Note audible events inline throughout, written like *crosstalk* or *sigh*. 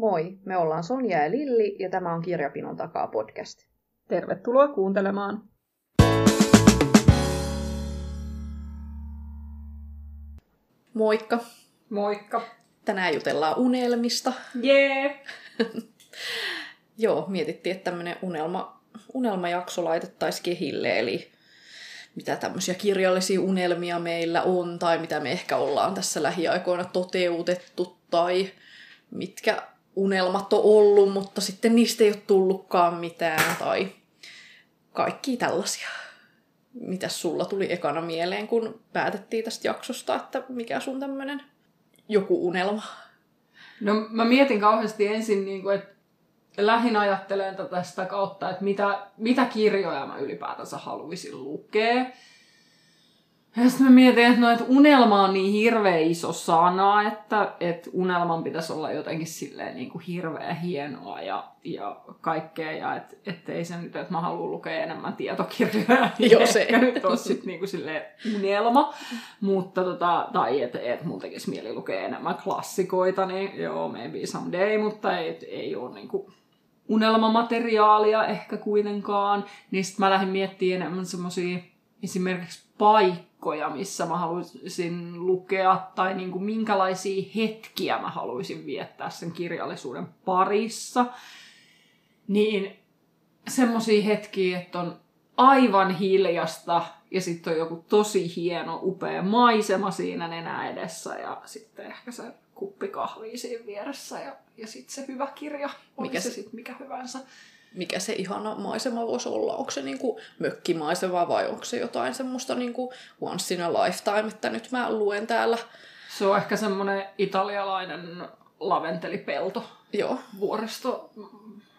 Moi, me ollaan Sonja ja Lilli ja tämä on Kirjapinon takaa podcast. Tervetuloa kuuntelemaan. Moikka! Moikka! Tänään jutellaan unelmista. Jee! Yeah. *laughs* Joo, mietittiin, että tämmöinen unelma, unelmajakso laitettaisiin kehille, eli mitä tämmöisiä kirjallisia unelmia meillä on, tai mitä me ehkä ollaan tässä lähiaikoina toteutettu, tai mitkä unelmat on ollut, mutta sitten niistä ei ole tullutkaan mitään, tai kaikki tällaisia. Mitäs sulla tuli ekana mieleen, kun päätettiin tästä jaksosta, että mikä sun tämmöinen joku unelma? No mä mietin kauheasti ensin, niin kuin, että lähinnä ajattelen tätä sitä kautta, että mitä, mitä kirjoja mä ylipäätänsä haluaisin lukea. Ja sitten mä mietin, että, no, että unelma on niin hirveä iso sana, että, että unelman pitäisi olla jotenkin silleen niin kuin hirveä hienoa ja, ja kaikkea. Ja et, ettei se nyt, että mä haluan lukea enemmän tietokirjoja. *laughs* Joo, se. nyt ole sitten niin kuin silleen unelma. Mutta tota, tai että et mulla tekisi mieli lukea enemmän klassikoita, niin joo, maybe someday, mutta ei, ei ole niin kuin unelmamateriaalia ehkä kuitenkaan. Niin sitten mä lähdin miettimään enemmän semmoisia esimerkiksi paikkoja, missä mä haluaisin lukea, tai niin kuin minkälaisia hetkiä mä haluaisin viettää sen kirjallisuuden parissa. Niin semmoisia hetkiä, että on aivan hiljasta ja sitten on joku tosi hieno, upea maisema siinä nenä edessä ja sitten ehkä se kuppi kahvia siinä vieressä ja, ja sitten se hyvä kirja, mikä se sitten mikä hyvänsä mikä se ihana maisema voisi olla. Onko se niinku mökkimaisema vai onko se jotain semmoista niinku once in a lifetime, että nyt mä luen täällä. Se on ehkä semmoinen italialainen laventelipelto. Joo. Vuoristo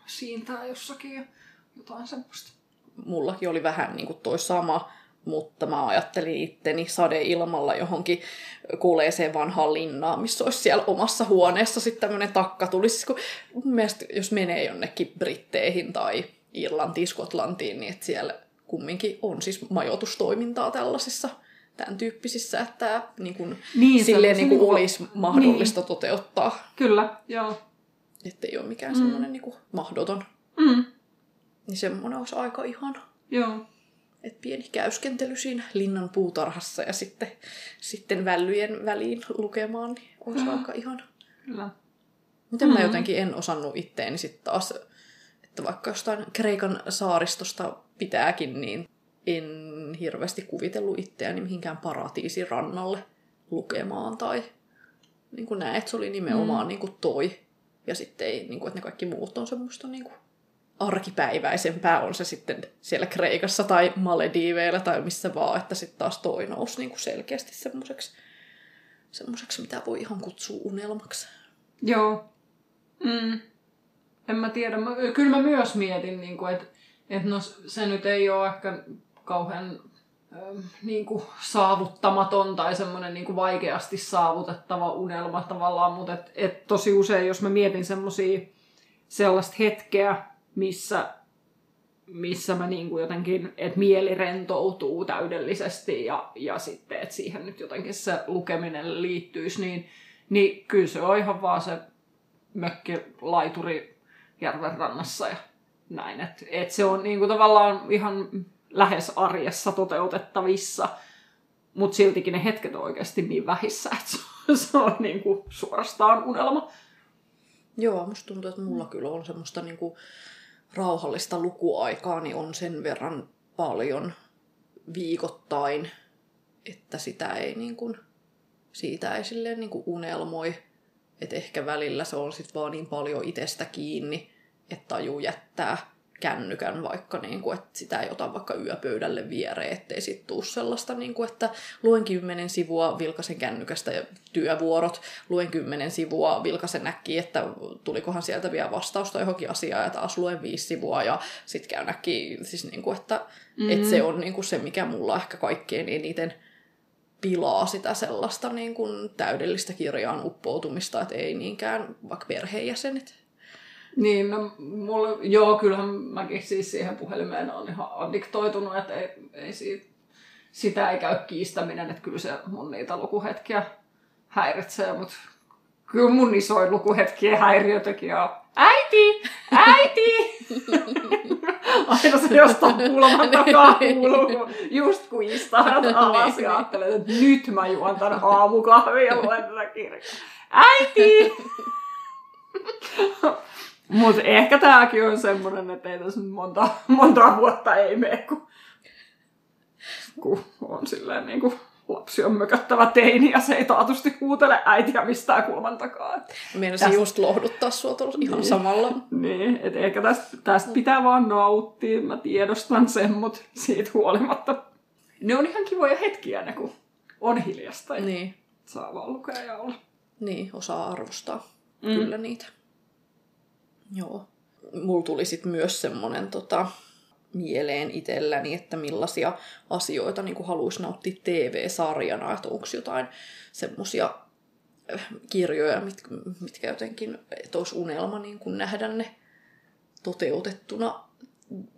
siintää jossakin jotain semmoista. Mullakin oli vähän niinku toi sama mutta mä ajattelin itteni sadeilmalla johonkin kuuleeseen vanhaan linnaan, missä olisi siellä omassa huoneessa sitten tämmöinen takka tulisi. Siis kun mun mielestä, jos menee jonnekin Britteihin tai Irlantiin, Skotlantiin, niin että siellä kumminkin on siis majoitustoimintaa tällaisissa tämän tyyppisissä, että tämä niin kuin, niin, silleen niin kuin niin olisi mahdollista niin. toteuttaa. Kyllä, joo. Että ei ole mikään mm. semmoinen niin kuin mahdoton. Mm. Niin semmoinen olisi aika ihana. Joo. Et pieni käyskentely siinä linnan puutarhassa ja sitten, sitten vällyjen väliin lukemaan, niin olisi mm. aika ihana. Kyllä. Miten mm. mä jotenkin en osannut itteeni sitten taas, että vaikka jostain Kreikan saaristosta pitääkin, niin en hirveästi kuvitellut itseäni mihinkään paratiisin rannalle lukemaan tai niin kuin näet, se oli nimenomaan mm. niin kuin toi. Ja sitten ei, niin kuin, että ne kaikki muut on semmoista niin kuin arkipäiväisempää on se sitten siellä Kreikassa tai Malediiveillä tai missä vaan, että sitten taas toi nousi niin kuin selkeästi semmoiseksi, semmoiseksi, mitä voi ihan kutsua unelmaksi. Joo. Mm. En mä tiedä. Mä, kyllä mä myös mietin, niin että, että no, se nyt ei ole ehkä kauhean niin kuin saavuttamaton tai semmoinen niin kuin vaikeasti saavutettava unelma tavallaan, mutta et, et tosi usein, jos mä mietin semmoisia sellaista hetkeä, missä, missä mä niin kuin jotenkin, että mieli rentoutuu täydellisesti ja, ja sitten, että siihen nyt jotenkin se lukeminen liittyisi, niin, niin kyllä se on ihan vaan se mökki laituri järven rannassa ja näin. Että et se on niin kuin tavallaan ihan lähes arjessa toteutettavissa, mutta siltikin ne hetket on oikeasti niin vähissä, että se on, se on niin kuin suorastaan unelma. Joo, musta tuntuu, että mulla kyllä on semmoista niin kuin rauhallista lukuaikaa niin on sen verran paljon viikoittain, että sitä ei niin kuin, siitä ei silleen niin kuin unelmoi. Että ehkä välillä se on sitten vaan niin paljon itsestä kiinni, että tajuu jättää kännykän vaikka, niin kuin, että sitä ei ota vaikka yöpöydälle viereen, ettei sitten tuu sellaista, niin kuin, että luen kymmenen sivua vilkasen kännykästä ja työvuorot, luen kymmenen sivua vilkasen näkki, että tulikohan sieltä vielä vastausta johonkin asiaan ja taas luen viisi sivua ja sitten käy näkki, siis niin kuin, että, mm-hmm. että se on niin kuin se, mikä mulla ehkä kaikkein eniten pilaa sitä sellaista niin kuin täydellistä kirjaan uppoutumista, että ei niinkään vaikka perheenjäsenet. Niin, no mulla, joo, kyllähän mäkin siis siihen puhelimeen on ihan addiktoitunut, että ei, ei siitä, sitä ei käy kiistäminen, että kyllä se mun niitä lukuhetkiä häiritsee, mutta kyllä mun isoin lukuhetkien häiriötekijä on äiti, äiti! *laughs* Aina se jostain kulman takaa kuuluu, just kun istahat *laughs* alas ja ajattelet, että nyt mä juon tän aamukahvin ja luen tätä kirjaa. Äiti! *laughs* Mutta ehkä tääkin on semmonen, että ei tässä monta, *laughs* monta vuotta ei mene, kun, kun on silleen niin kuin lapsi on mököttävä teini ja se ei taatusti kuuntele äitiä mistään kulman takaa. Meinasin tästä... just lohduttaa sua tuolla ihan niin. samalla. Niin, että ehkä tästä, tästä pitää vaan nauttia, mä tiedostan sen, mutta siitä huolimatta ne on ihan kivoja hetkiä ne, kun on hiljasta ja niin. saa vaan lukea ja olla. Niin, osaa arvostaa mm. kyllä niitä. Joo. Mulla tuli sitten myös semmonen tota, mieleen itselläni, että millaisia asioita niin haluaisi nauttia TV-sarjana, että onko jotain semmoisia äh, kirjoja, mit, mitkä jotenkin, että olisi unelma niin nähdä ne toteutettuna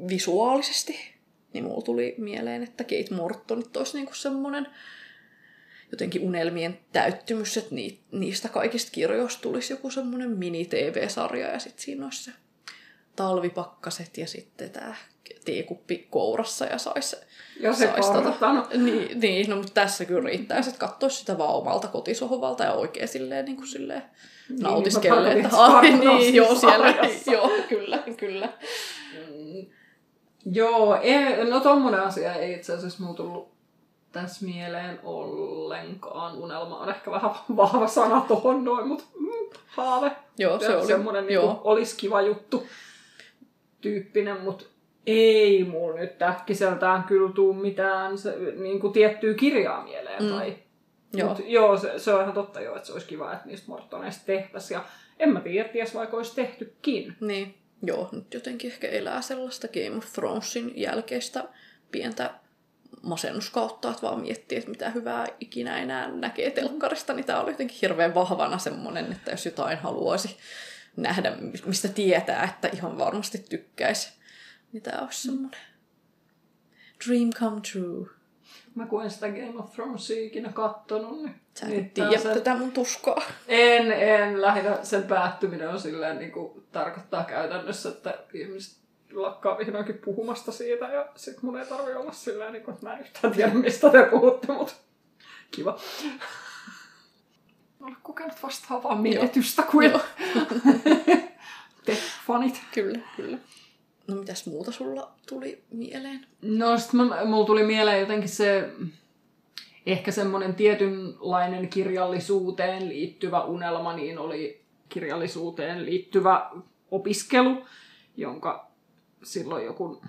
visuaalisesti. Niin mulla tuli mieleen, että Kate Mortonit olisi niin semmoinen jotenkin unelmien täyttymys, että niistä kaikista kirjoista tulisi joku semmoinen mini-TV-sarja ja sitten siinä olisi se talvipakkaset ja sitten tämä teekuppi kourassa ja saisi ja se sais tota, niin, niin, no, mutta tässä kyllä riittää, että katsoisi sitä vaan omalta kotisohvalta ja oikein silleen, niin kuin silleen niin, nautiskelle. Niin, että, ai, niin, joo, siellä, joo, kyllä, kyllä. Mm, joo, ei, no tommonen asia ei itse asiassa muu tullut tässä mieleen ollenkaan. Unelma on ehkä vähän *laughs* vahva sana tohon noin, mutta mm, haave. Joo, se, se oli. Semmoinen niin olisi kiva juttu tyyppinen, mutta ei mulla nyt äkkiseltään kyllä tuu mitään se, niin kuin tiettyä kirjaa mieleen. Mm. Tai, joo, Mut, joo se, se, on ihan totta jo, että se olisi kiva, että niistä Mortoneista tehtäisiin. Ja en mä tiedä, ties vaikka olisi tehtykin. Niin, joo, nyt jotenkin ehkä elää sellaista Game of Thronesin jälkeistä pientä masennuskautta, että vaan miettii, että mitä hyvää ikinä enää näkee telkkarista, niin tämä oli jotenkin hirveän vahvana semmoinen, että jos jotain haluaisi nähdä, mistä tietää, että ihan varmasti tykkäisi, niin tämä olisi semmoinen dream come true. Mä kun en sitä Game of Thronesia ikinä kattonut, niin... Sä et tiedä se... tätä mun tuskaa. En, en. Lähinnä sen päättyminen on silleen niin kuin, tarkoittaa käytännössä, että ihmiset lakkaa vihdoinkin puhumasta siitä ja sit mun ei tarvi olla silleen, niin kuin, että mä en yhtään tiedä mistä te puhutte, mutta kiva. Olen kokenut vastaavaa menetystä kuin *laughs* te fanit. Kyllä, kyllä. No mitäs muuta sulla tuli mieleen? No sit mä, mulla tuli mieleen jotenkin se ehkä semmoinen tietynlainen kirjallisuuteen liittyvä unelma, niin oli kirjallisuuteen liittyvä opiskelu, jonka silloin joku,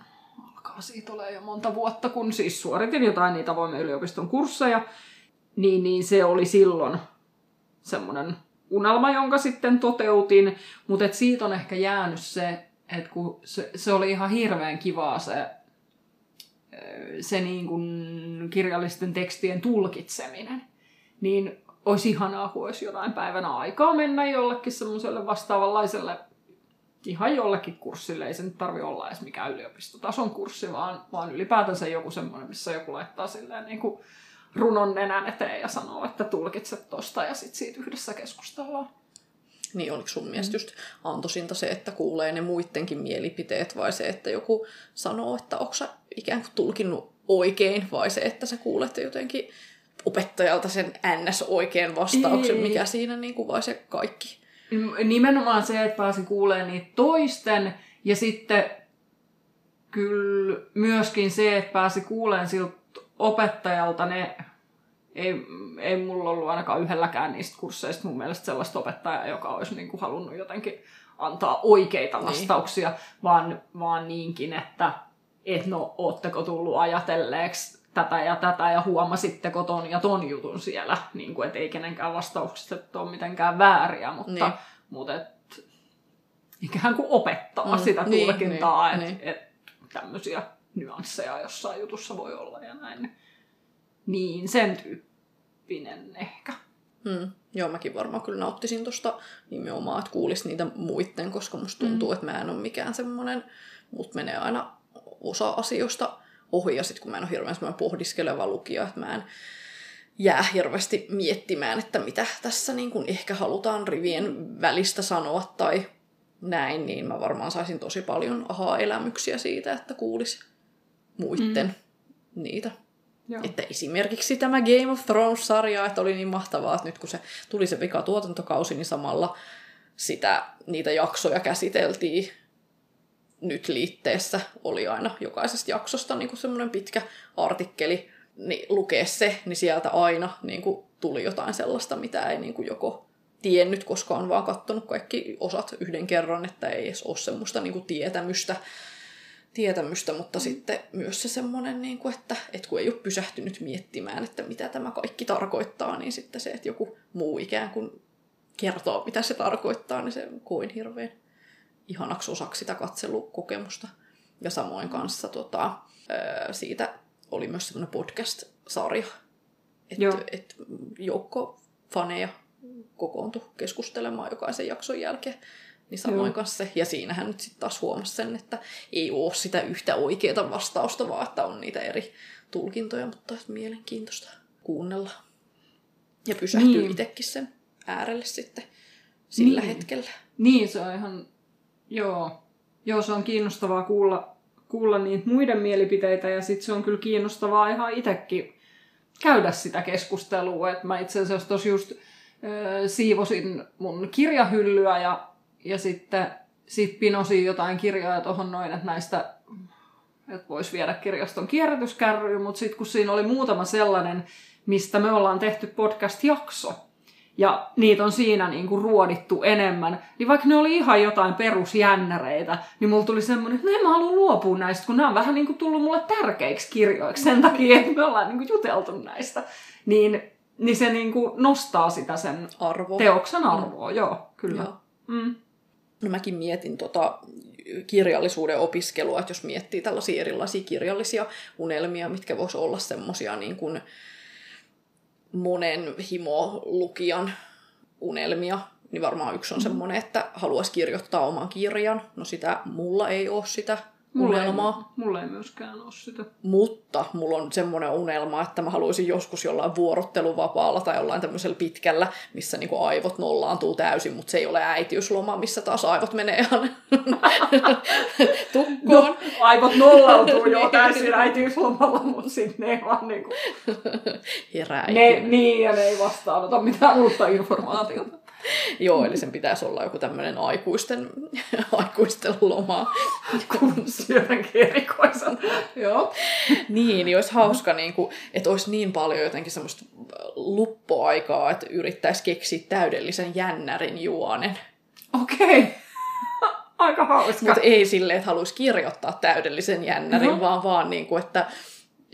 alkaa siitä ole jo monta vuotta, kun siis suoritin jotain niitä avoimen yliopiston kursseja, niin, niin se oli silloin semmoinen unelma, jonka sitten toteutin, mutta et siitä on ehkä jäänyt se, että kun se, se oli ihan hirveän kivaa se, se niin kuin kirjallisten tekstien tulkitseminen, niin olisi ihanaa, kun olisi jonain päivänä aikaa mennä jollekin semmoiselle vastaavanlaiselle ihan jollekin kurssille. Ei se nyt tarvi olla edes mikään yliopistotason kurssi, vaan, vaan ylipäätänsä joku semmoinen, missä joku laittaa silleen niin kuin runon nenän eteen ja sanoo, että tulkitset tosta ja sitten siitä yhdessä keskustellaan. Niin, oliko sun mielestä just antoisinta se, että kuulee ne muidenkin mielipiteet vai se, että joku sanoo, että onko sä ikään kuin tulkinnut oikein vai se, että sä kuulet jotenkin opettajalta sen ns. oikean vastauksen, mikä siinä niin kuin vai se kaikki? Nimenomaan se, että pääsi kuulee niitä toisten ja sitten kyllä myöskin se, että pääsi kuuleen siltä opettajalta ne ei, ei mulla ollut ainakaan yhdelläkään niistä kursseista mun mielestä sellaista opettajaa, joka olisi niin kuin halunnut jotenkin antaa oikeita niin. vastauksia, niin. vaan, vaan niinkin, että et no, ootteko tullut ajatelleeksi tätä ja tätä ja huomasitteko ton ja ton jutun siellä, niin kuin, et ei kenenkään vastaukset ole mitenkään vääriä, mutta, niin. mutta et, ikään kuin opettaa mm, sitä niin, tulkintaa, niin, että niin. et, tämmöisiä nyansseja jossain jutussa voi olla ja näin. Niin, sen tyyppinen ehkä. Mm. Joo, mäkin varmaan kyllä nauttisin tuosta nimenomaan, että kuulis niitä muitten, koska musta tuntuu, mm. että mä en ole mikään semmoinen, mut menee aina osa asioista ohi, ja sitten kun mä en ole hirveän semmoinen pohdiskeleva lukija, että mä en jää hirveästi miettimään, että mitä tässä niin kuin ehkä halutaan rivien välistä sanoa tai näin, niin mä varmaan saisin tosi paljon ahaa-elämyksiä siitä, että kuulis muitten mm. niitä. Joo. Että esimerkiksi tämä Game of Thrones-sarja, että oli niin mahtavaa, että nyt kun se tuli se vika tuotantokausi, niin samalla sitä, niitä jaksoja käsiteltiin nyt liitteessä oli aina jokaisesta jaksosta niin semmoinen pitkä artikkeli, niin lukee se, niin sieltä aina niin kuin tuli jotain sellaista, mitä ei niin kuin joko tiennyt, koska on vaan katsonut kaikki osat yhden kerran, että ei edes ole semmoista niin kuin tietämystä, tietämystä, mutta mm. sitten myös se semmoinen, niin kuin, että, että kun ei ole pysähtynyt miettimään, että mitä tämä kaikki tarkoittaa, niin sitten se, että joku muu ikään kuin kertoo, mitä se tarkoittaa, niin se koin hirveän ihanaksi osaksi sitä katselukokemusta. Ja samoin kanssa tota, siitä oli myös semmoinen podcast-sarja, että et joukko faneja kokoontui keskustelemaan jokaisen jakson jälkeen. Niin samoin Joo. kanssa se. Ja siinähän nyt sitten taas huomasi sen, että ei ole sitä yhtä oikeaa vastausta, vaan että on niitä eri tulkintoja, mutta mielenkiintoista kuunnella. Ja pysähtyy niin. itsekin sen äärelle sitten sillä niin. hetkellä. Niin, se on ihan Joo. Joo, se on kiinnostavaa kuulla, kuulla niitä muiden mielipiteitä ja sitten se on kyllä kiinnostavaa ihan itsekin käydä sitä keskustelua. Et mä itse asiassa tuossa just äh, siivosin mun kirjahyllyä ja, ja sitten sit pinosin jotain kirjoja tuohon noin, että näistä että voisi viedä kirjaston kierrätyskärryyn, mutta sitten kun siinä oli muutama sellainen, mistä me ollaan tehty podcast-jakso, ja niitä on siinä niin kuin ruodittu enemmän, niin vaikka ne oli ihan jotain perusjännäreitä, niin mulla tuli semmoinen, että no en mä halua luopua näistä, kun nämä on vähän niin kuin tullut mulle tärkeiksi kirjoiksi sen takia, että me ollaan niin kuin juteltu näistä. Niin, niin se niin kuin nostaa sitä sen Arvo. teoksen arvoa, mm. joo, kyllä. Joo. Mm. No mäkin mietin tota kirjallisuuden opiskelua, että jos miettii tällaisia erilaisia kirjallisia unelmia, mitkä voisi olla semmoisia niin kuin, monen himo-lukijan unelmia, niin varmaan yksi on mm. semmoinen, että haluaisi kirjoittaa oman kirjan. No sitä, mulla ei ole sitä Mulla unelmaa. Ei, mulla ei myöskään ole sitä. Mutta mulla on semmoinen unelma, että mä haluaisin joskus jollain vuorotteluvapaalla tai jollain tämmöisellä pitkällä, missä niinku aivot nollaantuu täysin, mutta se ei ole äitiysloma, missä taas aivot menee ihan *laughs* tukkoon. No, aivot nollautuu jo täysin äitiyslomalla, mutta sitten ne ei vaan niinku... *laughs* Herää. Ne, niin, ja ne ei vastaanota mitään uutta informaatiota. *laughs* Joo, eli sen pitäisi olla joku tämmöinen aikuisten, *laughs* aikuisten loma. Kun syödänkin erikoisen. Joo. Niin, niin olisi hauska, niin kuin, että olisi niin paljon jotenkin semmoista luppoaikaa, että yrittäisi keksiä täydellisen jännärin juonen. Okei. Okay. *laughs* Aika hauska. Mutta ei silleen, että haluaisi kirjoittaa täydellisen jännärin, no. vaan vaan niin kuin, että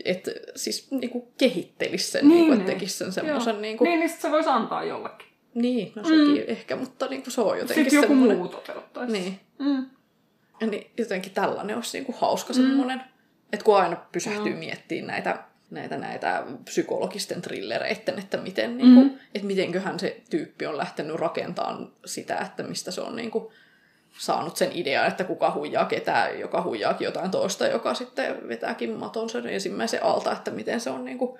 että siis niin kuin kehittelisi sen, niin, niin kuin, että niin. tekisi sen semmoisen... Niin, kuin... niin, niin se voisi antaa jollekin. Niin, no sekin mm. ehkä, mutta niin kuin se on jotenkin Sitten joku semmoinen... muu toteuttaisi. Niin. Mm. Ja niin, jotenkin tällainen olisi niin kuin hauska mm. semmoinen, että kun aina pysähtyy no. miettimään näitä, näitä, näitä psykologisten trillereiden, että miten, niin kuin, mm. että mitenköhän se tyyppi on lähtenyt rakentamaan sitä, että mistä se on niin kuin, saanut sen idean, että kuka huijaa ketään, joka huijaakin jotain toista, joka sitten vetääkin maton sen ensimmäisen alta, että miten se on niin kuin,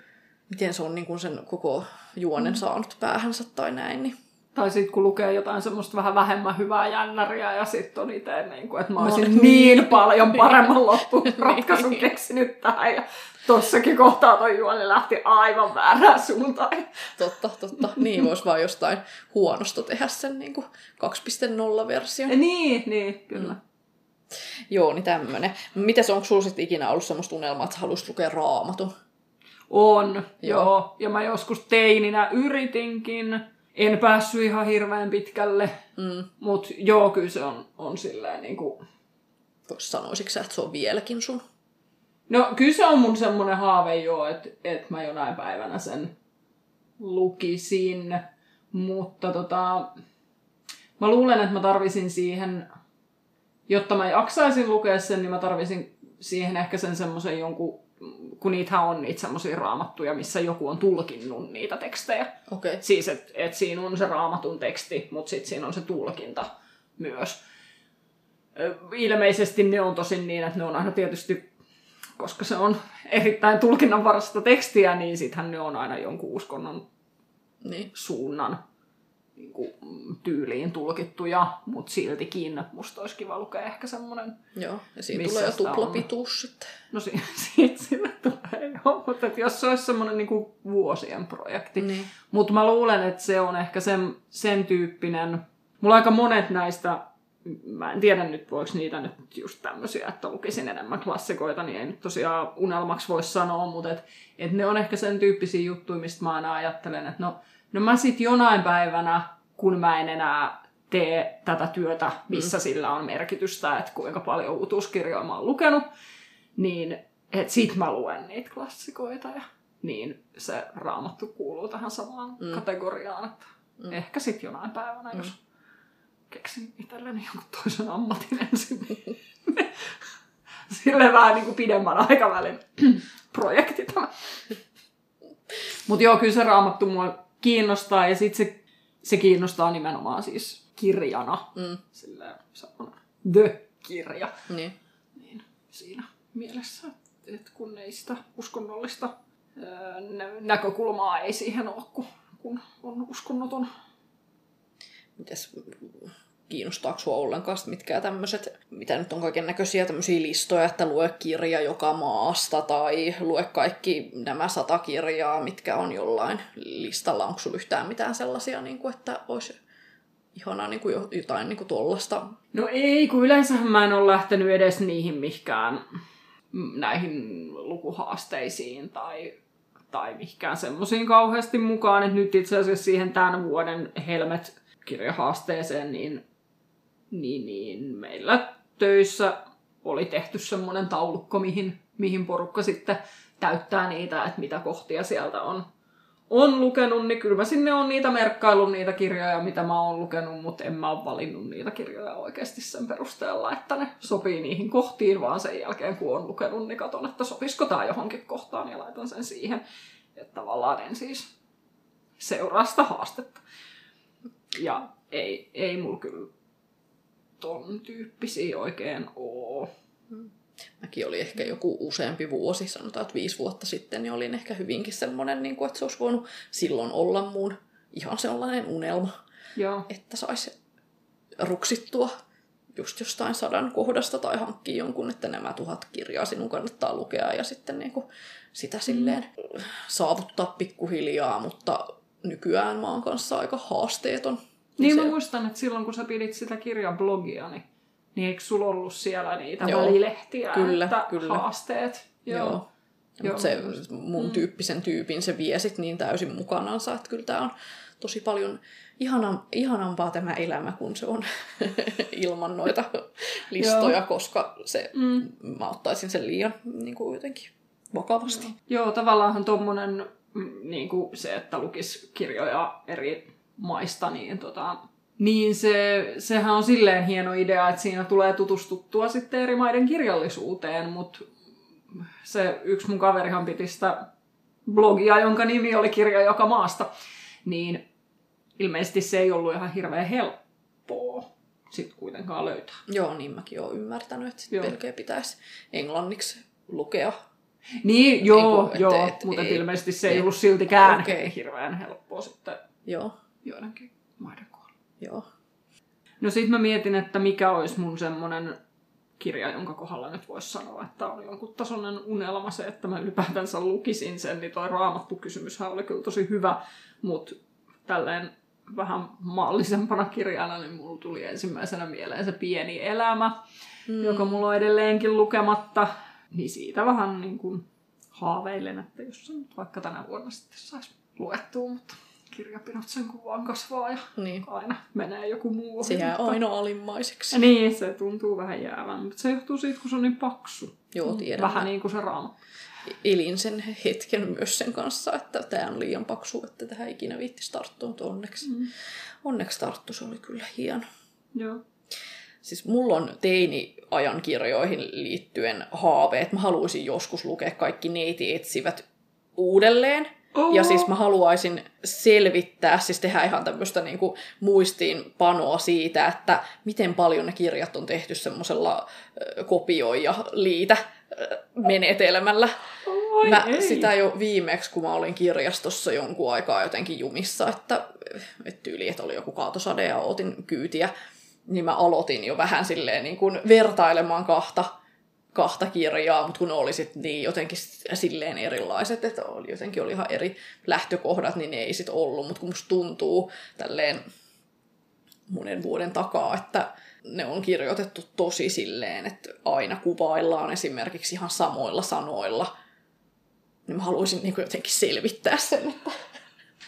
miten se on niin kuin sen koko juonen mm. saanut päähänsä tai näin. Niin. Tai sitten kun lukee jotain semmoista vähän vähemmän hyvää jännäriä ja sitten on itse, niin kuin, että mä olisin no, niin paljon paremman loppuratkaisun *laughs* niin. keksinyt tähän. Ja tossakin kohtaa toi juoni lähti aivan väärään suuntaan. Totta, totta. Niin *laughs* voisi vaan jostain huonosta tehdä sen niin kuin 2.0-versio. Niin, niin, kyllä. Mm. Joo, niin tämmönen. Mites onko sulla sitten ikinä ollut semmoista unelmaa, että haluaisit lukea raamatun? On, joo. joo. Ja mä joskus teininä yritinkin. En päässyt ihan hirveän pitkälle, mm. mutta joo, kyllä se on, on silleen niin kuin... Sanoisitko sä, että se on vieläkin sun? No kyllä se on mun semmoinen haave jo, että, että mä jonain päivänä sen lukisin. Mutta tota, mä luulen, että mä tarvisin siihen, jotta mä jaksaisin lukea sen, niin mä tarvisin siihen ehkä sen semmoisen jonkun kun niitä on niitä semmoisia raamattuja, missä joku on tulkinnut niitä tekstejä. Okay. Siis, että et siinä on se raamatun teksti, mutta sitten siinä on se tulkinta myös. Ilmeisesti ne on tosin niin, että ne on aina tietysti koska se on erittäin tulkinnanvaraista tekstiä, niin sittenhän ne on aina jonkun uskonnon Niin. suunnan niin kuin, tyyliin tulkittuja, mutta siltikin musta olisi kiva lukea ehkä semmoinen, Joo, ja siinä tulee jo tuplapituus sitten. no si- *laughs* siitä sille tulee jo, mutta et jos se olisi semmoinen niin kuin vuosien projekti. Niin. Mutta mä luulen, että se on ehkä sen, sen tyyppinen, mulla aika monet näistä, mä en tiedä nyt voiko niitä nyt just tämmöisiä, että lukisin enemmän klassikoita, niin ei nyt tosiaan unelmaksi voi sanoa, mutta et, et ne on ehkä sen tyyppisiä juttuja, mistä mä aina ajattelen, että no, no mä sit jonain päivänä, kun mä en enää tee tätä työtä, missä mm. sillä on merkitystä, että kuinka paljon uutuuskirjoja mä oon lukenut, niin et sit mä luen niitä klassikoita ja niin se raamattu kuuluu tähän samaan mm. kategoriaan, että mm. ehkä sit jonain päivänä, jos keksin itselleni jonkun toisen ammatin *laughs* ensin, niin sille vähän niin kuin pidemmän aikavälin *clears throat* projekti tämä. Mutta joo, kyllä se raamattu mua kiinnostaa ja sitten se, se kiinnostaa nimenomaan siis kirjana. Mm. Silleen se on the-kirja Niin. niin siinä mielessä, että kun ei sitä uskonnollista ää, nä- näkökulmaa ei siihen ole, kun, kun on uskonnoton. Mites, kiinnostaako sua ollenkaan sit mitkään tämmöiset, mitä nyt on kaiken näköisiä tämmöisiä listoja, että lue kirja joka maasta tai lue kaikki nämä sata kirjaa, mitkä on jollain listalla. Onko sulla yhtään mitään sellaisia, niin kuin, että olisi ihanaa niin kuin jo- jotain niin kuin tuollaista? No ei, kun yleensähän mä en ole lähtenyt edes niihin mihkään mm, näihin lukuhaasteisiin tai, tai mihkään semmoisiin kauheasti mukaan. että nyt itse asiassa siihen tämän vuoden Helmet-kirjahaasteeseen, niin, niin, niin meillä töissä oli tehty semmoinen taulukko, mihin, mihin porukka sitten täyttää niitä, että mitä kohtia sieltä on, on lukenut, niin kyllä mä sinne on niitä merkkaillut niitä kirjoja, mitä mä oon lukenut, mutta en mä ole valinnut niitä kirjoja oikeasti sen perusteella, että ne sopii niihin kohtiin, vaan sen jälkeen kun on lukenut, niin katon, että sopisiko tämä johonkin kohtaan ja laitan sen siihen. Että tavallaan en siis seuraa sitä haastetta. Ja ei, ei mulla kyllä ton tyyppisiä oikein oo. Mäkin oli ehkä joku useampi vuosi, sanotaan, että viisi vuotta sitten, niin olin ehkä hyvinkin semmoinen, niin kuin, että se olisi voinut silloin olla mun ihan sellainen unelma, Joo. että saisi ruksittua just jostain sadan kohdasta tai hankkia jonkun, että nämä tuhat kirjaa sinun kannattaa lukea ja sitten niin kuin sitä silleen saavuttaa pikkuhiljaa, mutta nykyään mä oon kanssa aika haasteeton. Niin se, mä muistan, että silloin kun sä pidit sitä kirjablogia, niin, niin eikö sulla ollut siellä niitä Joo. välilehtiä, Kyllä, että kyllä. haasteet? Joo. Joo. Joo. Joo, Mutta se mun tyyppisen tyypin se vie sit niin täysin mukanansa, että kyllä tämä on tosi paljon ihanan, ihanampaa tämä elämä, kun se on *laughs* ilman noita listoja, Joo. koska se, Mm. mä ottaisin sen liian niin kuin jotenkin vakavasti. Joo, tavallaanhan tommonen mm, niin kuin se, että lukis kirjoja eri maista, niin, tota, niin se, sehän on silleen hieno idea, että siinä tulee tutustuttua sitten eri maiden kirjallisuuteen, mutta se yksi mun kaverihan piti sitä blogia, jonka nimi oli Kirja joka maasta, niin ilmeisesti se ei ollut ihan hirveän helppoa sitten kuitenkaan löytää. Joo, niin mäkin oon ymmärtänyt, että sit melkein pitäisi englanniksi lukea. Niin, joo, Niinku, et- joo, et- mutta ei- ilmeisesti se ei ei- ollut siltikään Okei. hirveän helppoa sitten Joo, joidenkin maiden kohdalla. joo. No sit mä mietin, että mikä olisi mun semmonen kirja, jonka kohdalla nyt voisi sanoa, että on jonkun tasoinen unelma se, että mä ylipäätänsä lukisin sen, niin toi raamattu kysymyshän oli kyllä tosi hyvä, mutta tälleen vähän maallisempana kirjana, niin mulla tuli ensimmäisenä mieleen se pieni elämä, mm. joka mulla on edelleenkin lukematta, niin siitä vähän niin kuin haaveilen, että jos se nyt vaikka tänä vuonna sitten saisi luettua, mutta kirjapinot sen kun vaan kasvaa ja Niin. aina menee joku muu. Se jää mutta- aina alimmaiseksi. ja niin, se tuntuu vähän jäävän, mutta se johtuu siitä, kun se on niin paksu. Joo, tiedän. Vähän niin kuin se raama. elin sen hetken myös sen kanssa, että tämä on liian paksu, että tähän ikinä viittisi tarttua, mutta onneksi, mm. onneksi tarttu, se oli kyllä hieno. Joo. Siis mulla on teini-ajan kirjoihin liittyen haave, että mä haluaisin joskus lukea kaikki neiti etsivät uudelleen. Oh. Ja siis mä haluaisin selvittää, siis tehdä ihan tämmöistä niinku muistiinpanoa siitä, että miten paljon ne kirjat on tehty semmoisella ö, kopioi ja liitä menetelmällä. Oi, Mä ei. sitä jo viimeksi, kun mä olin kirjastossa jonkun aikaa jotenkin jumissa, että, että tyyli, että oli joku kaatosade ja otin kyytiä, niin mä aloitin jo vähän silleen niin kuin vertailemaan kahta, kahta kirjaa, mutta kun ne oli sit niin jotenkin silleen erilaiset, että oli, jotenkin oli ihan eri lähtökohdat, niin ne ei sit ollut, mutta kun musta tuntuu tälleen monen vuoden takaa, että ne on kirjoitettu tosi silleen, että aina kuvaillaan esimerkiksi ihan samoilla sanoilla, niin mä haluaisin niin jotenkin selvittää sen, että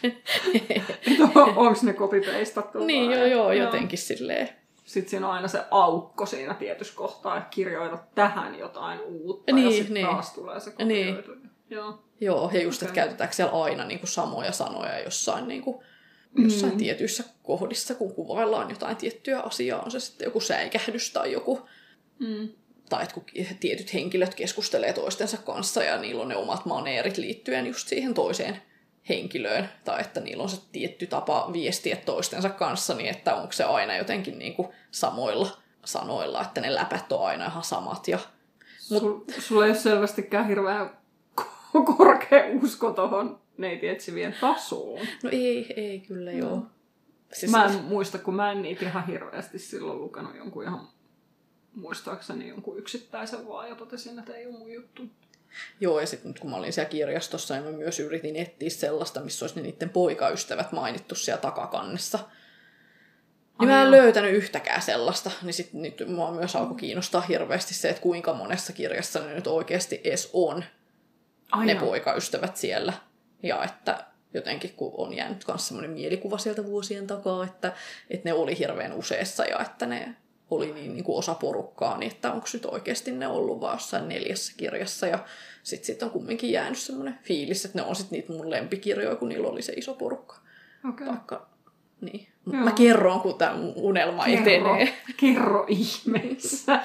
*laughs* Onko ne copy-pastattu? niin joo, joo, jotenkin silleen. Sitten siinä on aina se aukko siinä tietyssä kohtaa, että kirjoitat tähän jotain uutta ja Niin, sitten niin. taas tulee se Niin. kopioitu. Joo. Joo, ja just, että Okei. käytetäänkö siellä aina niin kuin samoja sanoja jossain, niin kuin, jossain Mm. tietyissä kohdissa, kun kuvaillaan jotain tiettyä asiaa, on se sitten joku säikähdys tai joku, Mm. tai että kun tietyt henkilöt keskustelee toistensa kanssa ja niillä on ne omat maneerit liittyen just siihen toiseen henkilöön, tai että niillä on se tietty tapa viestiä toistensa kanssa, niin että onko se aina jotenkin niin kuin samoilla sanoilla, että ne läpät on aina ihan samat. Ja... Sul, sulla ei ole selvästikään hirveän ko- korkea usko tuohon neitietsivien tasoon. No ei, ei kyllä Joo. joo. Siis, Mä en muista, kun mä en niitä ihan hirveästi silloin lukenut jonkun ihan muistaakseni jonkun yksittäisen vaan ja totesin, että ei ole mun juttu. Joo, ja sitten kun mä olin siellä kirjastossa, niin mä myös yritin etsiä sellaista, missä olisi ne niiden poikaystävät mainittu siellä takakannessa. Niin mä en löytänyt yhtäkään sellaista, niin sit nyt mua myös alkoi kiinnostaa hirveästi se, että kuinka monessa kirjassa ne nyt oikeasti edes on, Ai ne poikaystävät siellä. Ja että jotenkin kun on jäänyt myös semmoinen mielikuva sieltä vuosien takaa, että, että ne oli hirveän useassa ja että ne oli niin, niin kuin osa porukkaa, niin että onko nyt oikeasti ne ollut vaan jossain neljässä kirjassa ja sitten sit on kumminkin jäänyt semmoinen fiilis, että ne on sitten niitä mun lempikirjoja, kun niillä oli se iso porukka. Okei. Vaikka, niin. Joo. Mä kerron, kun tämä unelma Kerro, etenee. *laughs* kerro ihmeessä. *laughs*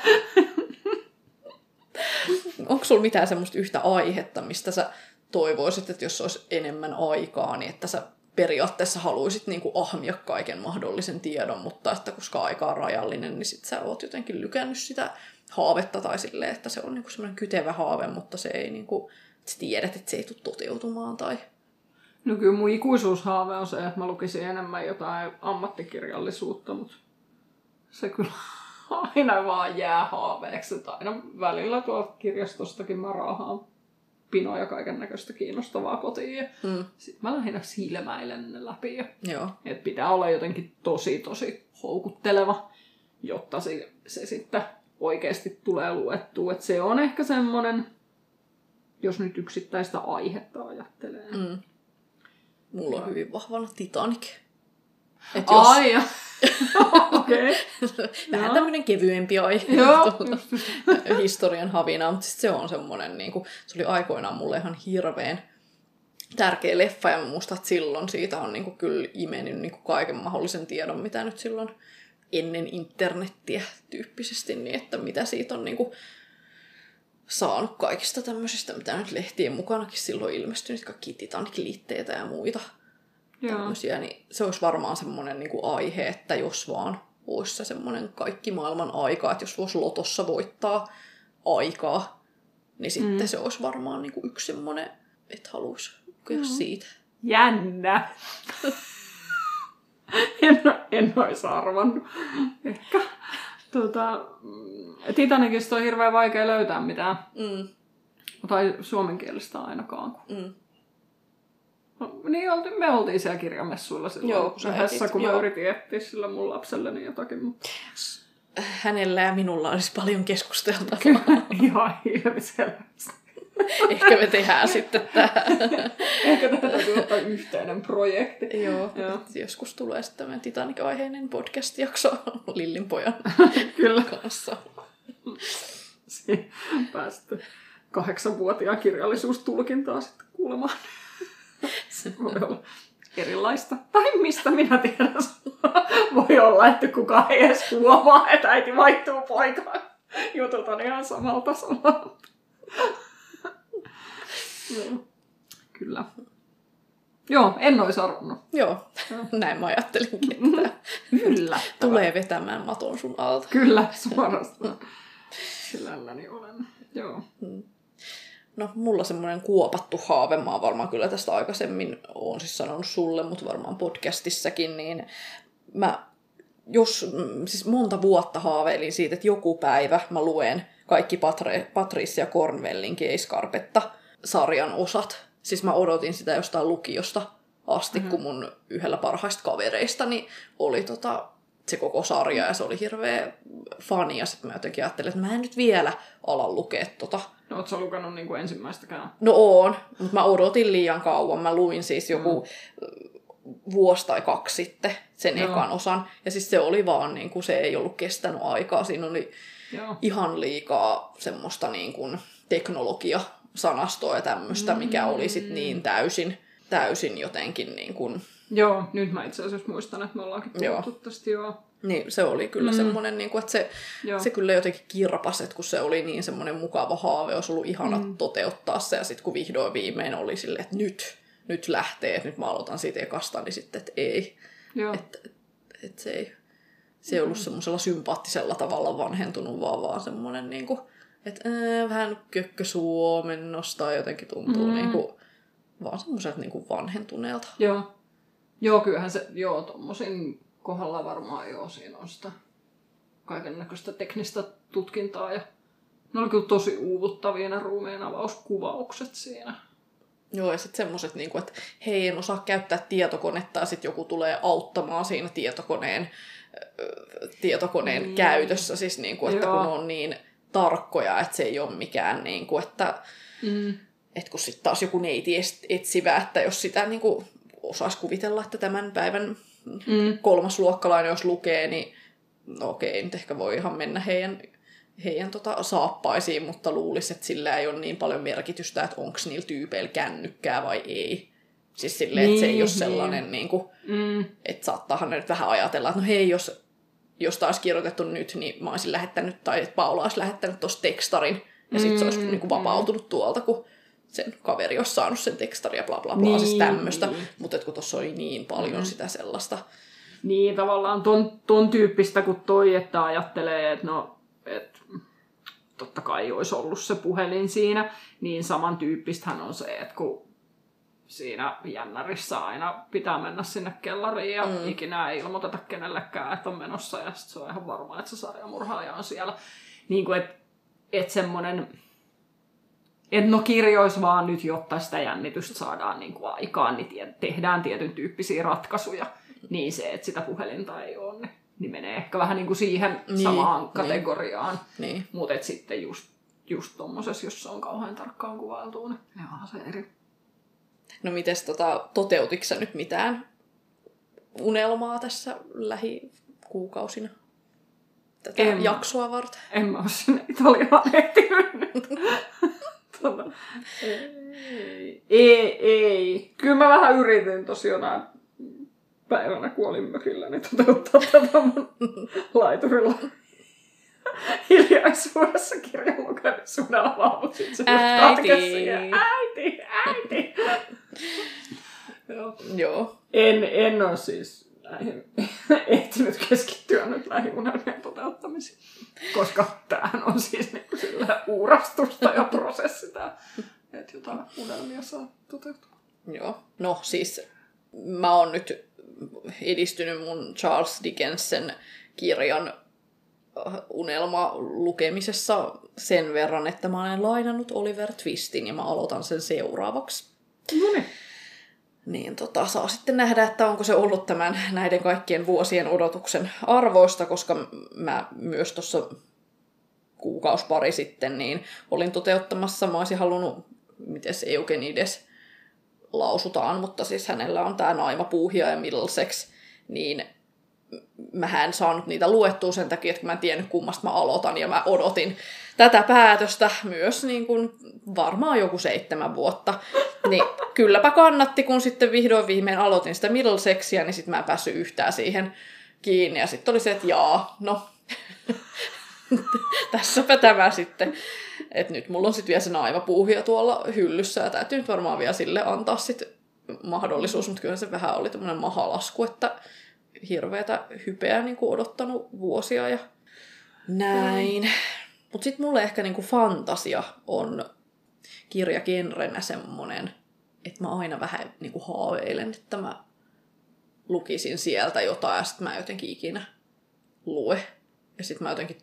Onko sulla mitään semmoista yhtä aihetta, mistä sä toivoisit, että jos olisi enemmän aikaa, niin että sä periaatteessa haluaisit niin kuin ahmia kaiken mahdollisen tiedon, mutta että koska aika on rajallinen, niin sit sä oot jotenkin lykännyt sitä haavetta tai silleen, että se on niin semmoinen kytevä haave, mutta se ei niin kuin, että tiedät, että se ei tule toteutumaan tai... No kyllä mun ikuisuushaave on se, että mä lukisin enemmän jotain ammattikirjallisuutta, mutta se kyllä *laughs* aina vaan jää haaveeksi. Että aina välillä tuolta kirjastostakin mä raahaan pinoja kaiken näköistä kiinnostavaa kotiin. Ja Mm, sit mä lähinnä silmäilen ne läpi. Ja, joo. et pitää olla jotenkin tosi, tosi houkutteleva, jotta se, se sitten oikeasti tulee luettua. Et se on ehkä semmonen, jos nyt yksittäistä aihetta ajattelee. Mm. Mulla on hyvin vahvana Titanic. Et jos, Ai, *laughs* okei. *laughs* vähän Joo. tämmöinen kevyempi aihe. Joo, tuota, *laughs* historian havina, mutta sit se on semmoinen, niin kuin, se oli aikoinaan mulle ihan hirveän tärkeä leffa, ja että silloin siitä on niin kuin, kyllä imennyt niin kuin, kaiken mahdollisen tiedon, mitä nyt silloin ennen internettiä tyyppisesti, niin että mitä siitä on niin kuin, saanut kaikista tämmöisistä, mitä nyt lehtien mukanakin silloin ilmestynyt, kaikki Titanic-liitteitä ja muita Joo. tämmöisiä, niin se olisi varmaan semmoinen niin kuin aihe, että jos vaan olisi se semmoinen kaikki maailman aika, että jos voisi lotossa voittaa aikaa, niin sitten Mm. se olisi varmaan niin kuin yksi semmoinen, että haluaisi lukea Mm. siitä. Jännä. *laughs* en, en olisi arvannut. Ehkä. Tota, mm, Titanicista on hirveän vaikea löytää mitään. Mm, Tai suomenkielistä ainakaan. mm. No, niin, olti, me oltiin siellä kirjamessuilla silloin Joo, kun sä yhdessä, etit, kun mä joo. yritin etsiä sillä mun lapselleni jotakin. Mutta Hänellä ja minulla olisi paljon keskusteltavaa. kyllä *laughs* ihan ilmiselvästi. Ehkä me tehdään sitten tämä. Ehkä tätä täytyy ottaa yhteinen projekti. Joo, Joo. joskus tulee sitten tämmöinen Titanic-aiheinen podcast-jakso *laughs* Lillin pojan *laughs* Kyllä. kanssa. Siinä päästä kahdeksanvuotiaan kirjallisuustulkintaa sitten kuulemaan. *laughs* Se voi olla erilaista. Tai mistä minä tiedän. *laughs* Voi olla, että kukaan ei edes huomaa, että äiti vaihtuu poikaan. Jutut on ihan samalla tasolla. Joo. Kyllä. Joo, en olisi arvannut. Joo, *laughs* näin mä ajattelinkin, että tämä Kyllä. tulee vetämään maton sun alta. Kyllä, suorastaan. Silälläni olen. Joo. No, mulla semmoinen kuopattu haave, mä oon varmaan kyllä tästä aikaisemmin oon siis sanonut sulle, mutta varmaan podcastissakin, niin mä jos, mm, siis monta vuotta haaveilin siitä, että joku päivä mä luen kaikki Patre, Patricia Cornwellin keiskarpetta sarjan osat. Siis mä odotin sitä jostain lukiosta asti, mm-hmm. kun mun yhdellä parhaista kavereistani oli tota, se koko sarja ja se oli hirveä fani. Ja sitten mä jotenkin ajattelin, että mä en nyt vielä ala lukea tota. No oot sä lukenut niin kuin ensimmäistäkään? No oon, mutta mä odotin liian kauan. Mä luin siis joku mm. vuosi tai kaksi sitten sen Joo. ekan osan. Ja siis se oli vaan, niin kuin, se ei ollut kestänyt aikaa. Siinä oli Joo. ihan liikaa semmoista niin kuin, teknologia-sanastoa ja tämmöistä, mm. mikä oli sitten niin täysin, täysin jotenkin niin kuin... Joo, nyt mä itse asiassa muistan, että me ollaankin puhuttu tästä, joo. Niin, se oli kyllä mm. semmoinen, niin kuin, että se, se kyllä jotenkin kirpas, että kun se oli niin semmoinen mukava haave, olisi ollut ihana mm. toteuttaa se, ja sitten kun vihdoin viimein oli silleen, että nyt, nyt lähtee, että nyt mä aloitan siitä ekasta, niin sitten, että ei. Joo. Että, että se ei, se ei ollut mm. semmoisella sympaattisella tavalla vanhentunut, vaan vaan semmoinen, niin kuin, että ää, vähän kökkösuomennosta jotenkin tuntuu mm. niin kuin, vaan semmoiselta niin vanhentuneelta. Joo. Joo, kyllähän se, joo, tommosin kohdalla varmaan joo, siinä on sitä kaiken näköistä teknistä tutkintaa ja ne oli kyllä tosi uuvuttavia ne ruumiin avauskuvaukset siinä. Joo, ja sitten semmoiset, niin että hei, en osaa käyttää tietokonetta, ja sitten joku tulee auttamaan siinä tietokoneen, tietokoneen mm. käytössä, siis niin kuin, että Joo. kun on niin tarkkoja, että se ei ole mikään, niin kuin, että, mm. että kun sitten taas joku neiti etsivä, että jos sitä niin kuin, osaisi kuvitella, että tämän päivän mm. luokkalainen, jos lukee, niin no okei, nyt ehkä voi ihan mennä heidän, heidän tota saappaisiin, mutta luulisi, että sillä ei ole niin paljon merkitystä, että onko niillä tyypeillä kännykkää vai ei. Siis silleen, niin, että se ei ole niin, sellainen, niin. Niin kuin, mm. että saattaahan ne nyt vähän ajatella, että no hei, jos, jos taas kirjoitettu nyt, niin mä olisin lähettänyt, tai että Paula olisi lähettänyt tuossa tekstarin, ja sitten mm, se olisi niin kuin vapautunut mm. tuolta, kun sen kaveri olisi saanut sen tekstarin ja bla bla bla, siis niin. siis tämmöistä. Mutta kun tuossa oli niin paljon mm. sitä sellaista. Niin, tavallaan ton, ton tyyppistä kuin toi, että ajattelee, että no, et, totta kai olisi ollut se puhelin siinä, niin samantyyppistähän on se, että kun siinä jännärissä aina pitää mennä sinne kellariin ja mm. ikinä ei ilmoiteta kenellekään, että on menossa ja sit se on ihan varma, että se sarjamurhaaja on siellä. Niin kuin, että et semmoinen että no kirjois vaan nyt, jotta sitä jännitystä saadaan niin kuin aikaan, niin tehdään tietyn tyyppisiä ratkaisuja. Niin se, että sitä puhelinta ei ole, niin, niin menee ehkä vähän niin kuin siihen niin, samaan niin. kategoriaan. Niin. Mutta sitten just, just tommosessa, jossa on kauhean tarkkaan kuvailtu, niin onhan se eri. No mites tota, toteutitko nyt mitään unelmaa tässä lähikuukausina? Tätä en, jaksoa varten? En mä ole sinne Italiaan ehtinyt *laughs* Tota, ei, ei, ei. Kyllä mä vähän yritin tosiaan päivänä kuolin mökillä, niin toteuttaa tätä mun laiturilla hiljaisuudessa kirjan mutta sitten se äiti. äiti, äiti. Joo. Joo. En, en ole siis näihin *laughs* ehtinyt keskittyä nyt lähiunelmien toteuttamiseen. Koska tämähän on siis niin kuin sillä uurastusta ja prosessi tämä, että jotain unelmia saa toteutua. Joo. No siis mä oon nyt edistynyt mun Charles Dickensen kirjan äh, unelma lukemisessa sen verran, että mä olen lainannut Oliver Twistin ja mä aloitan sen seuraavaksi. No niin niin tota, saa sitten nähdä, että onko se ollut tämän näiden kaikkien vuosien odotuksen arvoista, koska mä myös tuossa kuukaus pari sitten niin olin toteuttamassa, mä olisin halunnut, miten se Eugenides lausutaan, mutta siis hänellä on tämä naimapuuhia ja Middlesex, niin mä en saanut niitä luettua sen takia, että mä en tiennyt kummasta mä aloitan ja mä odotin tätä päätöstä myös niin kuin varmaan joku seitsemän vuotta. Niin kylläpä kannatti, kun sitten vihdoin viimein aloitin sitä Middlesexia, niin sitten mä en päässyt yhtään siihen kiinni. Ja sitten oli se, että jaa, no *laughs* tässäpä tämä sitten. Että nyt mulla on sitten vielä se naivapuuhia tuolla hyllyssä ja täytyy nyt varmaan vielä sille antaa sitten mahdollisuus, mutta kyllä se vähän oli tämmöinen mahalasku, että hirveätä hypeä niin odottanut vuosia ja näin. Mutta sitten mulle ehkä niinku fantasia on kirjagenrenä semmonen, että mä aina vähän niinku haaveilen, että mä lukisin sieltä jotain ja sitten mä jotenkin ikinä lue. Ja sitten mä jotenkin,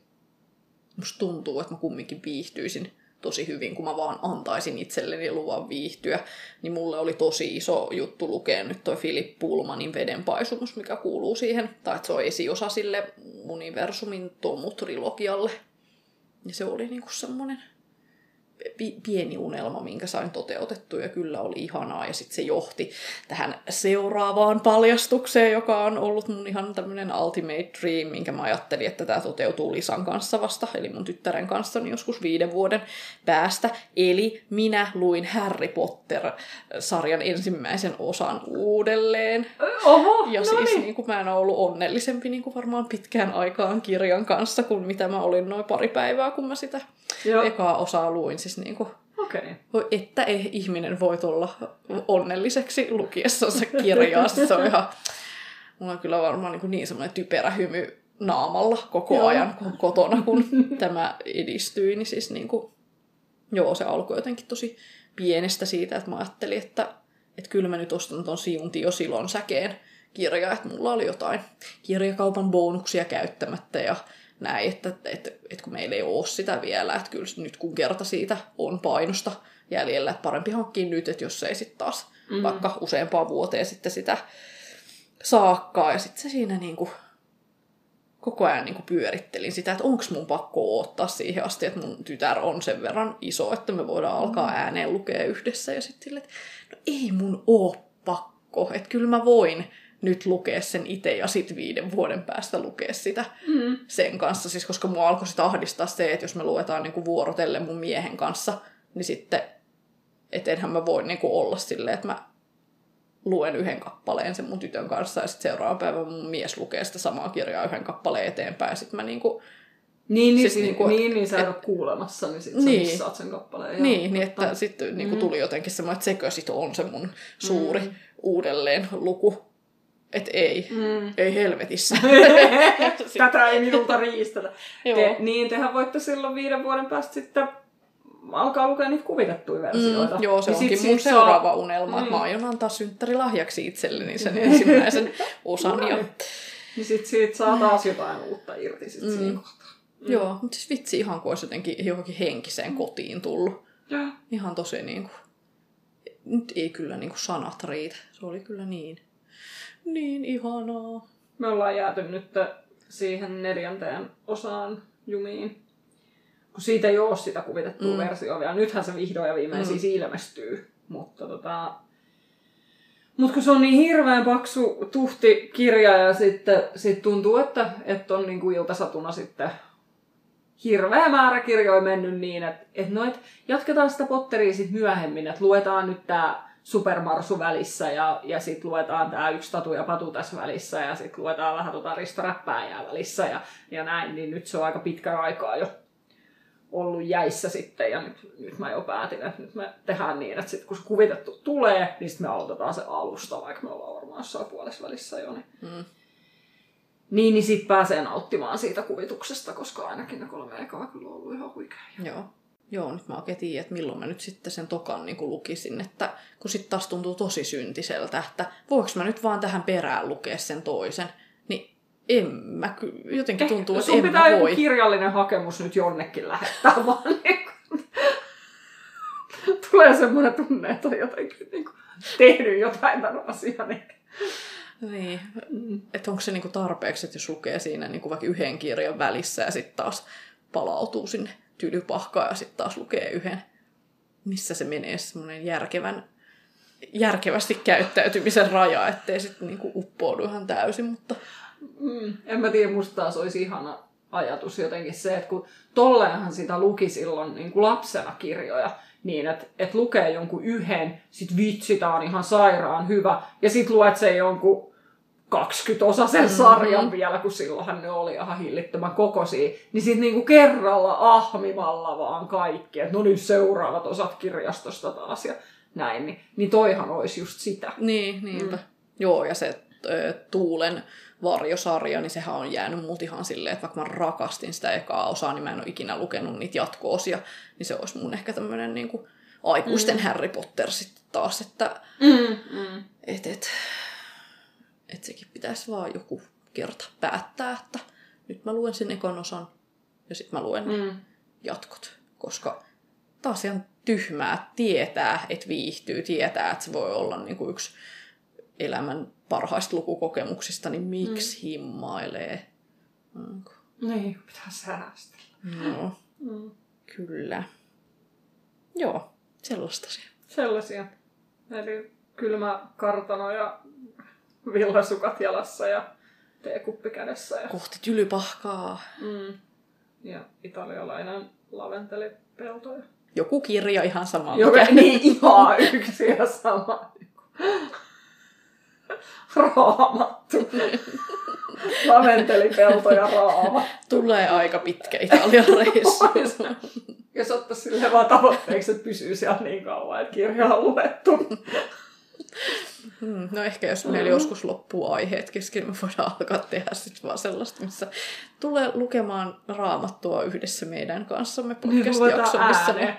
musta tuntuu, että mä kumminkin viihtyisin tosi hyvin, kun mä vaan antaisin itselleni luvan viihtyä, niin mulle oli tosi iso juttu lukea nyt toi Philip Pullmanin vedenpaisumus, mikä kuuluu siihen, tai että se on esiosa sille universumin Tomu-trilogialle. Ja se oli niinku semmonen pieni unelma, minkä sain toteutettua ja kyllä oli ihanaa. Ja sitten se johti tähän seuraavaan paljastukseen, joka on ollut mun ihan tämmöinen ultimate dream, minkä mä ajattelin, että tämä toteutuu Lisan kanssa vasta, eli mun tyttären kanssa niin joskus viiden vuoden päästä. Eli minä luin Harry Potter-sarjan ensimmäisen osan uudelleen. Oho, Ja no siis niin. niin kuin, mä en ole ollut onnellisempi niin kuin varmaan pitkään aikaan kirjan kanssa kuin mitä mä olin noin pari päivää, kun mä sitä Joo, ekaa osaa luin. Siis niin kuin. Okay. että ei ihminen voi olla onnelliseksi lukiessansa kirjaa. Se on ihan, mulla on kyllä varmaan niin, niin semmoinen typerä hymy naamalla koko Joo. ajan kotona, kun *laughs* tämä edistyi. Niin siis niin kuin, joo, se alkoi jotenkin tosi pienestä siitä, että mä ajattelin, että, että kyllä mä nyt ostan ton Siuntio Silon säkeen kirjaa, että mulla oli jotain kirjakaupan bonuksia käyttämättä ja näin, että, että, että, että kun meillä ei ole sitä vielä, että kyllä nyt kun kerta siitä on painosta jäljellä, että parempi hankkia nyt, että jos ei sitten taas mm-hmm. vaikka useampaan vuoteen sitten sitä saakkaa ja sitten se siinä niinku koko ajan niinku pyörittelin sitä, että onko mun pakko ottaa siihen asti, että mun tytär on sen verran iso, että me voidaan alkaa ääneen lukea yhdessä. Ja sitten silleen, että no ei mun oo pakko, että kyllä mä voin nyt lukea sen itse ja sitten viiden vuoden päästä lukea sitä Mm. sen kanssa. Siis koska mua alkoi sitä ahdistaa se, että jos me luetaan niinku vuorotellen mun miehen kanssa, niin sitten, et enhän mä voi niinku olla silleen, että mä luen yhden kappaleen sen mun tytön kanssa ja sitten seuraavan päivän mun mies lukee sitä samaa kirjaa yhden kappaleen eteenpäin ja sitten mä niinku, Niin, niin, Siis siis niinku- niin, niin, sä et ole kuulemassa, niin sit sä Niin. missaat sen kappaleen. Niin, niin että sitten niinku Mm. tuli jotenkin semmoinen, että sekö sit on se mun suuri Mm. uudelleen luku. Että ei, Mm. ei helvetissä. *laughs* Tätä ei minulta riistetä. Te, niin, tehän voitte silloin viiden vuoden päästä sitten alkaa lukea niitä kuvitettuja versioita. Mm, joo, se Niin onkin sit- mun sit saa- seuraava unelma, että Mm. mä aion antaa synttärilahjaksi itselleni sen ensimmäisen *laughs* osan. Ja, Niin sit siitä saa taas jotain uutta irti sit Mm. siinä kohtaa. Joo, mutta siis vitsi ihan kuin olisi jotenkin johonkin henkiseen kotiin tullut. Joo. Ihan tosi niinku... Nyt ei kyllä niinku sanat riitä. Se oli kyllä niin. Niin ihanaa. Me ollaan jääty nyt siihen neljänteen osaan jumiin. Kun siitä ei ole sitä kuvitettua Mm. versiota vielä. Nythän se vihdoin ja viimein mm. siis ilmestyy. Mutta tota... Mut kun se on niin hirveän paksu tuhti kirja ja sitten sit tuntuu, että, että on niinku iltasatuna sitten hirveä määrä kirjoja mennyt niin, että, että no, et jatketaan sitä Potteria sitten myöhemmin, että luetaan nyt tämä Supermarsu välissä ja, ja sitten luetaan tämä yksi tatu ja patu tässä välissä ja sitten luetaan vähän tota Risto Räppääjää välissä ja, ja näin, niin nyt se on aika pitkä aikaa jo ollut jäissä sitten ja nyt, nyt mä jo päätin, että nyt me tehdään niin, että sitten kun se kuvitettu tulee, niin sitten me aloitetaan se alusta, vaikka me ollaan varmaan jossain puolessa välissä jo. Niin, Mm. niin, niin sitten pääsee nauttimaan siitä kuvituksesta, koska ainakin ne kolme ekaa kyllä on ollut ihan huikea. Joo. Joo, nyt mä oikein tiedän, että milloin mä nyt sitten sen tokan niin lukisin, että kun sitten taas tuntuu tosi syntiseltä, että voiko mä nyt vaan tähän perään lukea sen toisen, niin en mä ky- jotenkin tuntuu, että Sun en pitää mä joku voi. kirjallinen hakemus nyt jonnekin lähettää *laughs* vaan. Niin kuin... Tulee semmoinen tunne, että on jotenkin niin kuin, tehnyt jotain tämän asian. Niin, Mm. että onko se niinku tarpeeksi, että jos lukee siinä niinku vaikka yhden kirjan välissä ja sitten taas palautuu sinne tylypahkaan ja sitten taas lukee yhden, missä se menee semmoinen järkevän, järkevästi käyttäytymisen raja, ettei sitten niinku uppoudu ihan täysin, mutta Mm. En mä tiedä, musta taas olisi ihana ajatus jotenkin se, että kun tolleenhan sitä luki silloin niin kuin lapsena kirjoja, niin että et lukee jonkun yhden, sit vitsi, tää on ihan sairaan hyvä, ja sit luet sen jonkun 20 osa sen sarjan Mhm. vielä, kun silloinhan ne oli ihan hillittömän kokoisia, niin sit niinku kerralla ahmimalla vaan kaikki, että no nyt seuraavat osat kirjastosta taas ja näin, niin, niin toihan olisi just sitä. niin, niinpä. Mm. Joo, ja se Tuulen varjosarja, niin sehän on jäänyt mut ihan silleen, että vaikka mä rakastin sitä ekaa osaa, niin mä en ole ikinä lukenut niitä jatko-osia, niin se olisi mun ehkä tämmöinen niin kuin, aikuisten mm. Harry Potter sitten taas, että Mm, mm. et, et, et sekin pitäisi vaan joku kerta päättää, että nyt mä luen sen ekon osan ja sitten mä luen Mm. jatkot, koska taas ihan tyhmää tietää, että viihtyy, tietää, että se voi olla niin kuin yksi elämän parhaista lukukokemuksista, niin miksi mm. himmailee? Mm, Niin, pitää säästellä. No, Mm. kyllä. Joo, sellaista se. Sellaisia. Eli kylmä kartano ja villasukat jalassa ja teekuppi kädessä. Ja, Kohti tylypahkaa. mm. ja italialainen laventelipelto. Ja... Joku kirja ihan sama. Joka *laughs* mikä- niin ihan yksi ja sama. Raamattu. *laughs* Laventelipelto ja raamattu. Tulee aika pitkä Italian *laughs* reissu. Jos ottaisi silleen vaan tavoitteeksi, että pysyy siellä niin kauan, että kirja on luettu. Hmm, No ehkä jos meillä joskus loppuu aiheet kesken, niin me voidaan alkaa tehdä sitten vaan sellaista, missä tulee lukemaan raamattua yhdessä meidän kanssamme podcast-jakso, missä me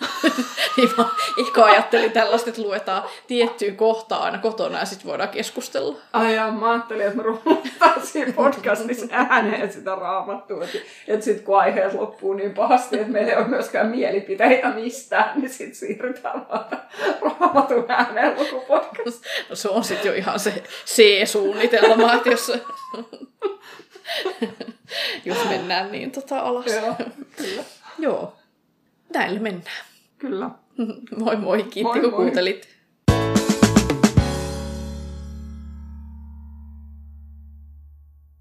*laughs* niin mä ehkä ajattelin tällaista, että luetaan tiettyä kohtaa aina kotona ja sitten voidaan keskustella. Ai ja, mä ajattelin, että me ruvetaan siinä podcastissa ääneen sitä raamattua. Että, että sitten kun aiheet loppuu niin pahasti, että meillä ei ole myöskään mielipiteitä mistään, niin sitten siirrytään vaan raamatun ääneen lukupodcast. No se on sitten jo ihan se C-suunnitelma, että jos, *laughs* jos mennään niin tota alas. Joo, kyllä. Joo. Näillä mennään. Kyllä. *laughs* Moi moi, kiitti Moi kun moi. kuuntelit.